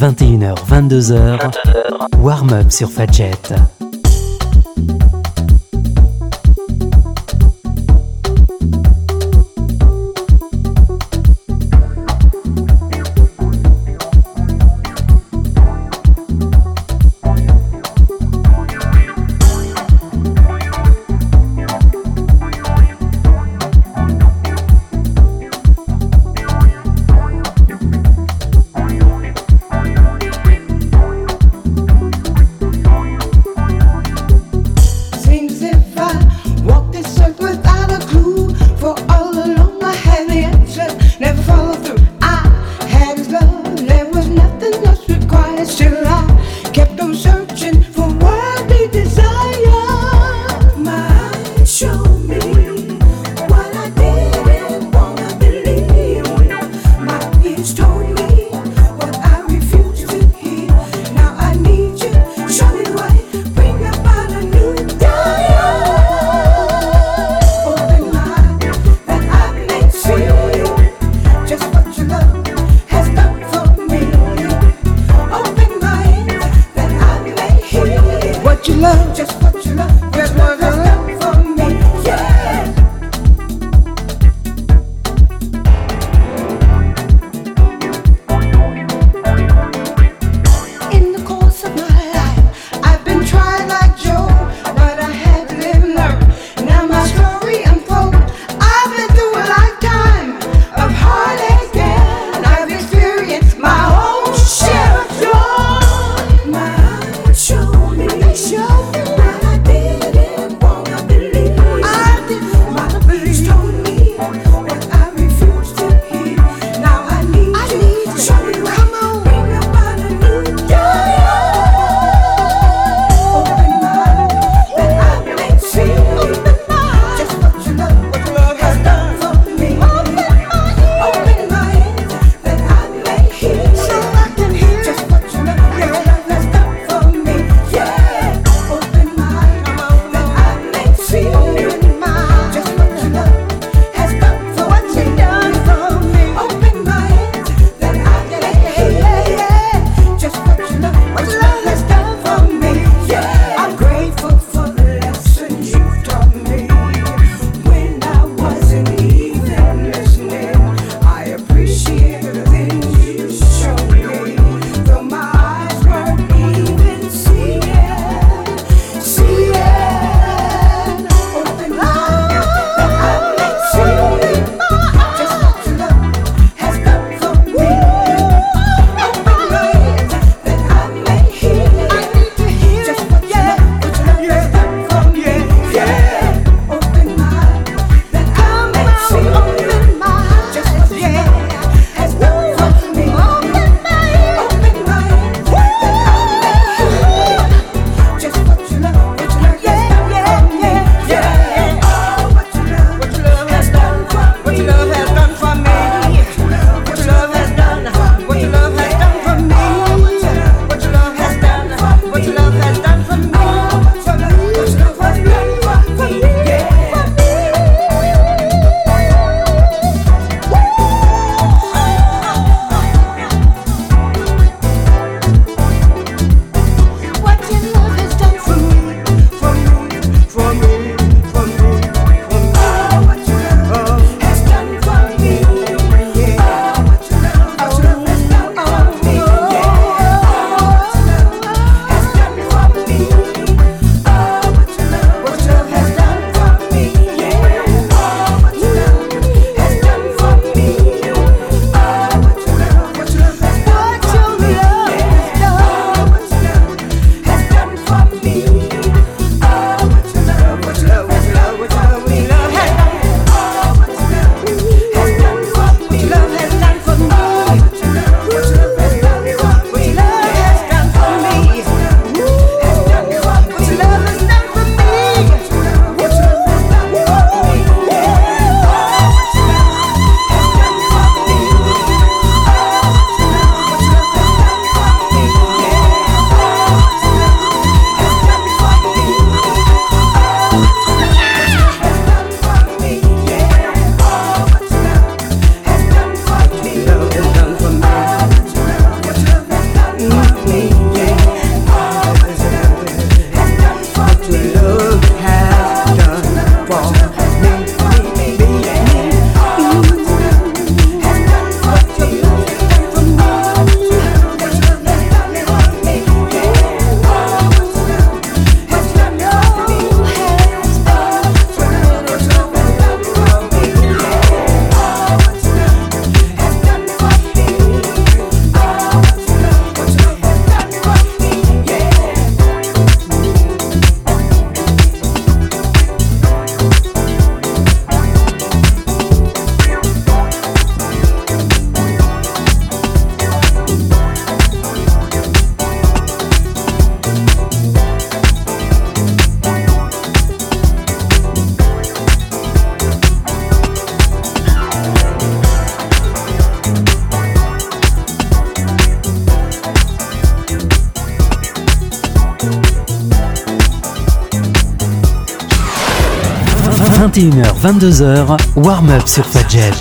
21h, 22h, warm-up sur Fadjet. 21h, 22h, warm-up sur Fadjet.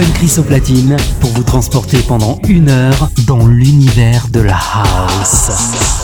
Chris au platine pour vous transporter pendant une heure dans l'univers de la house.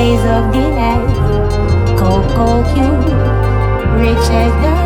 days of delay. Coco Q, Richard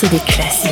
c'est des classiques.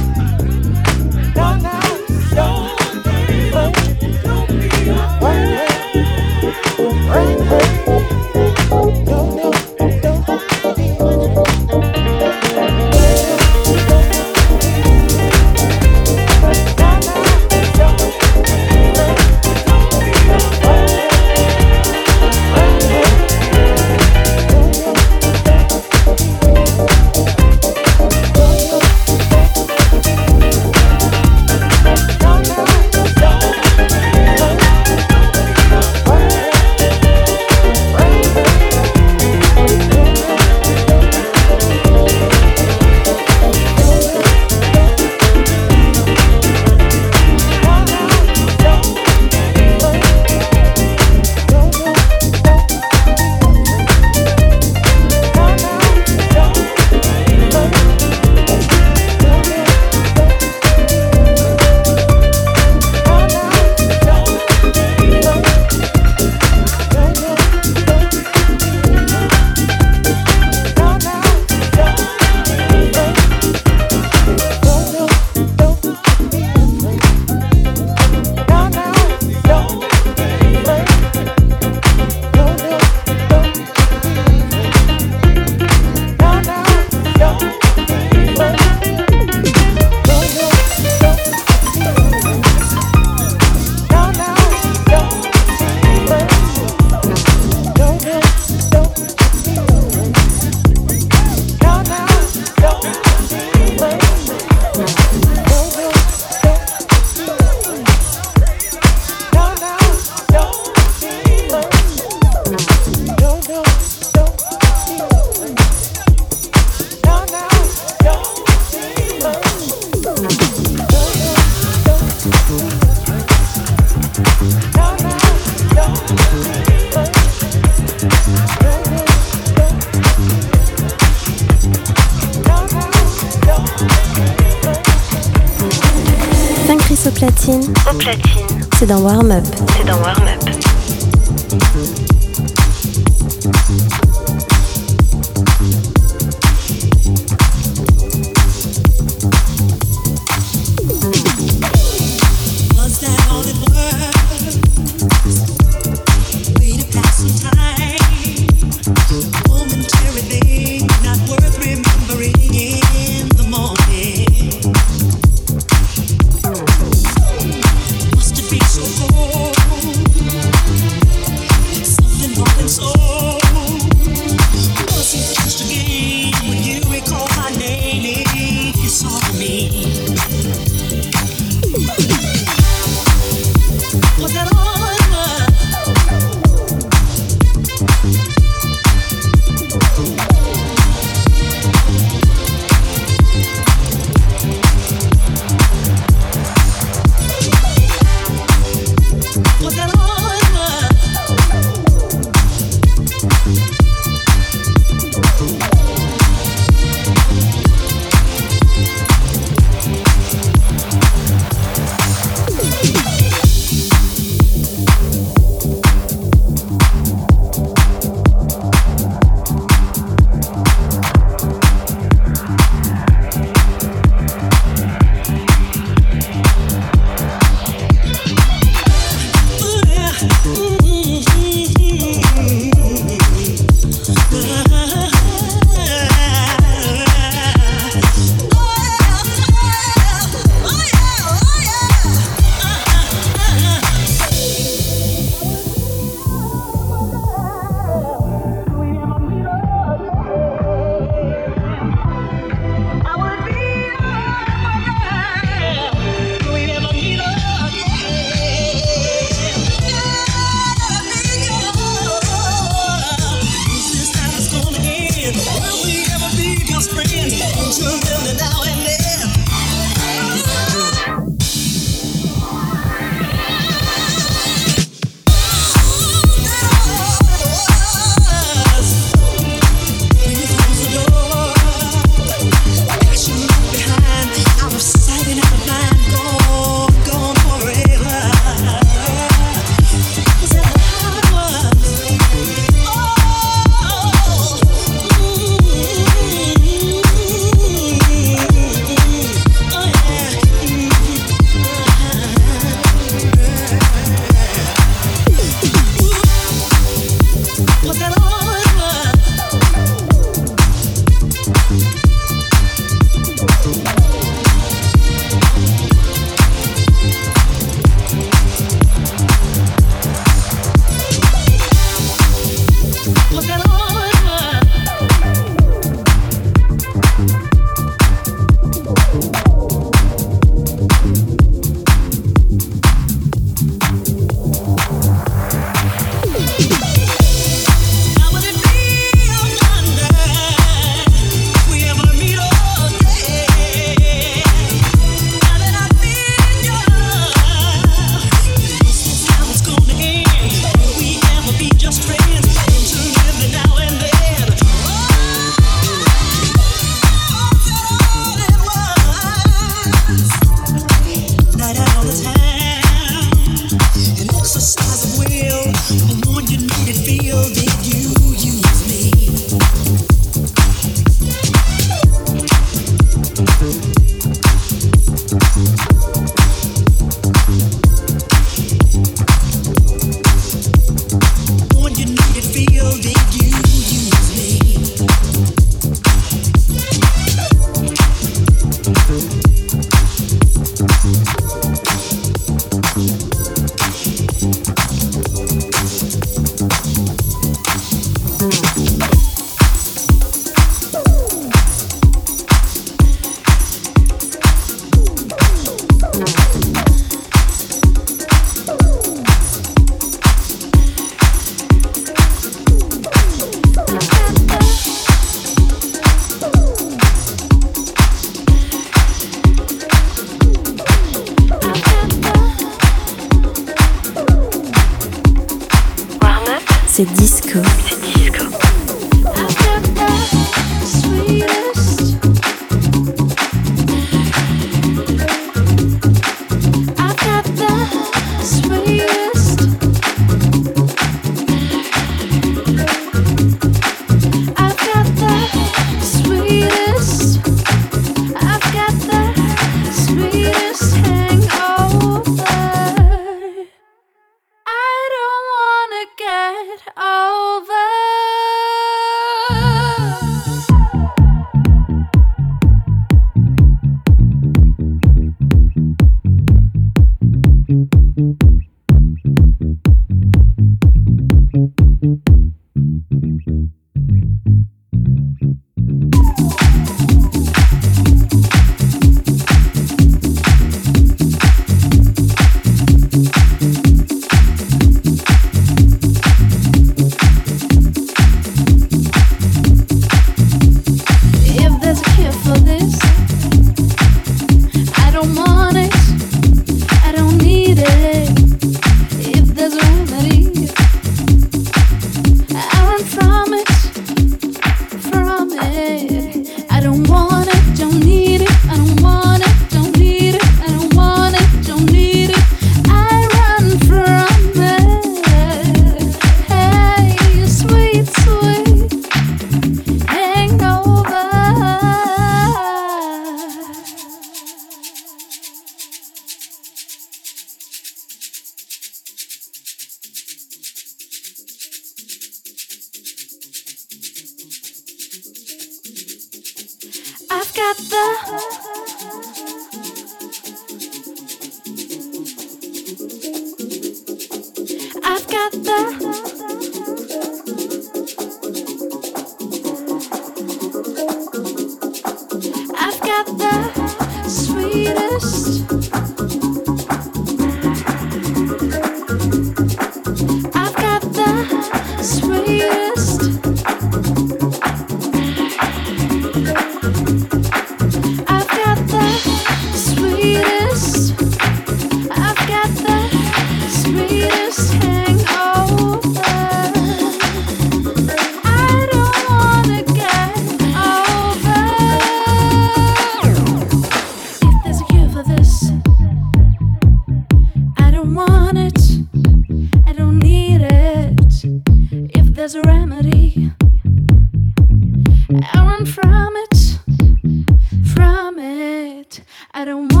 I don't want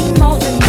nothing more than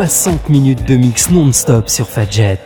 60 minutes de mix non-stop sur Fadjet.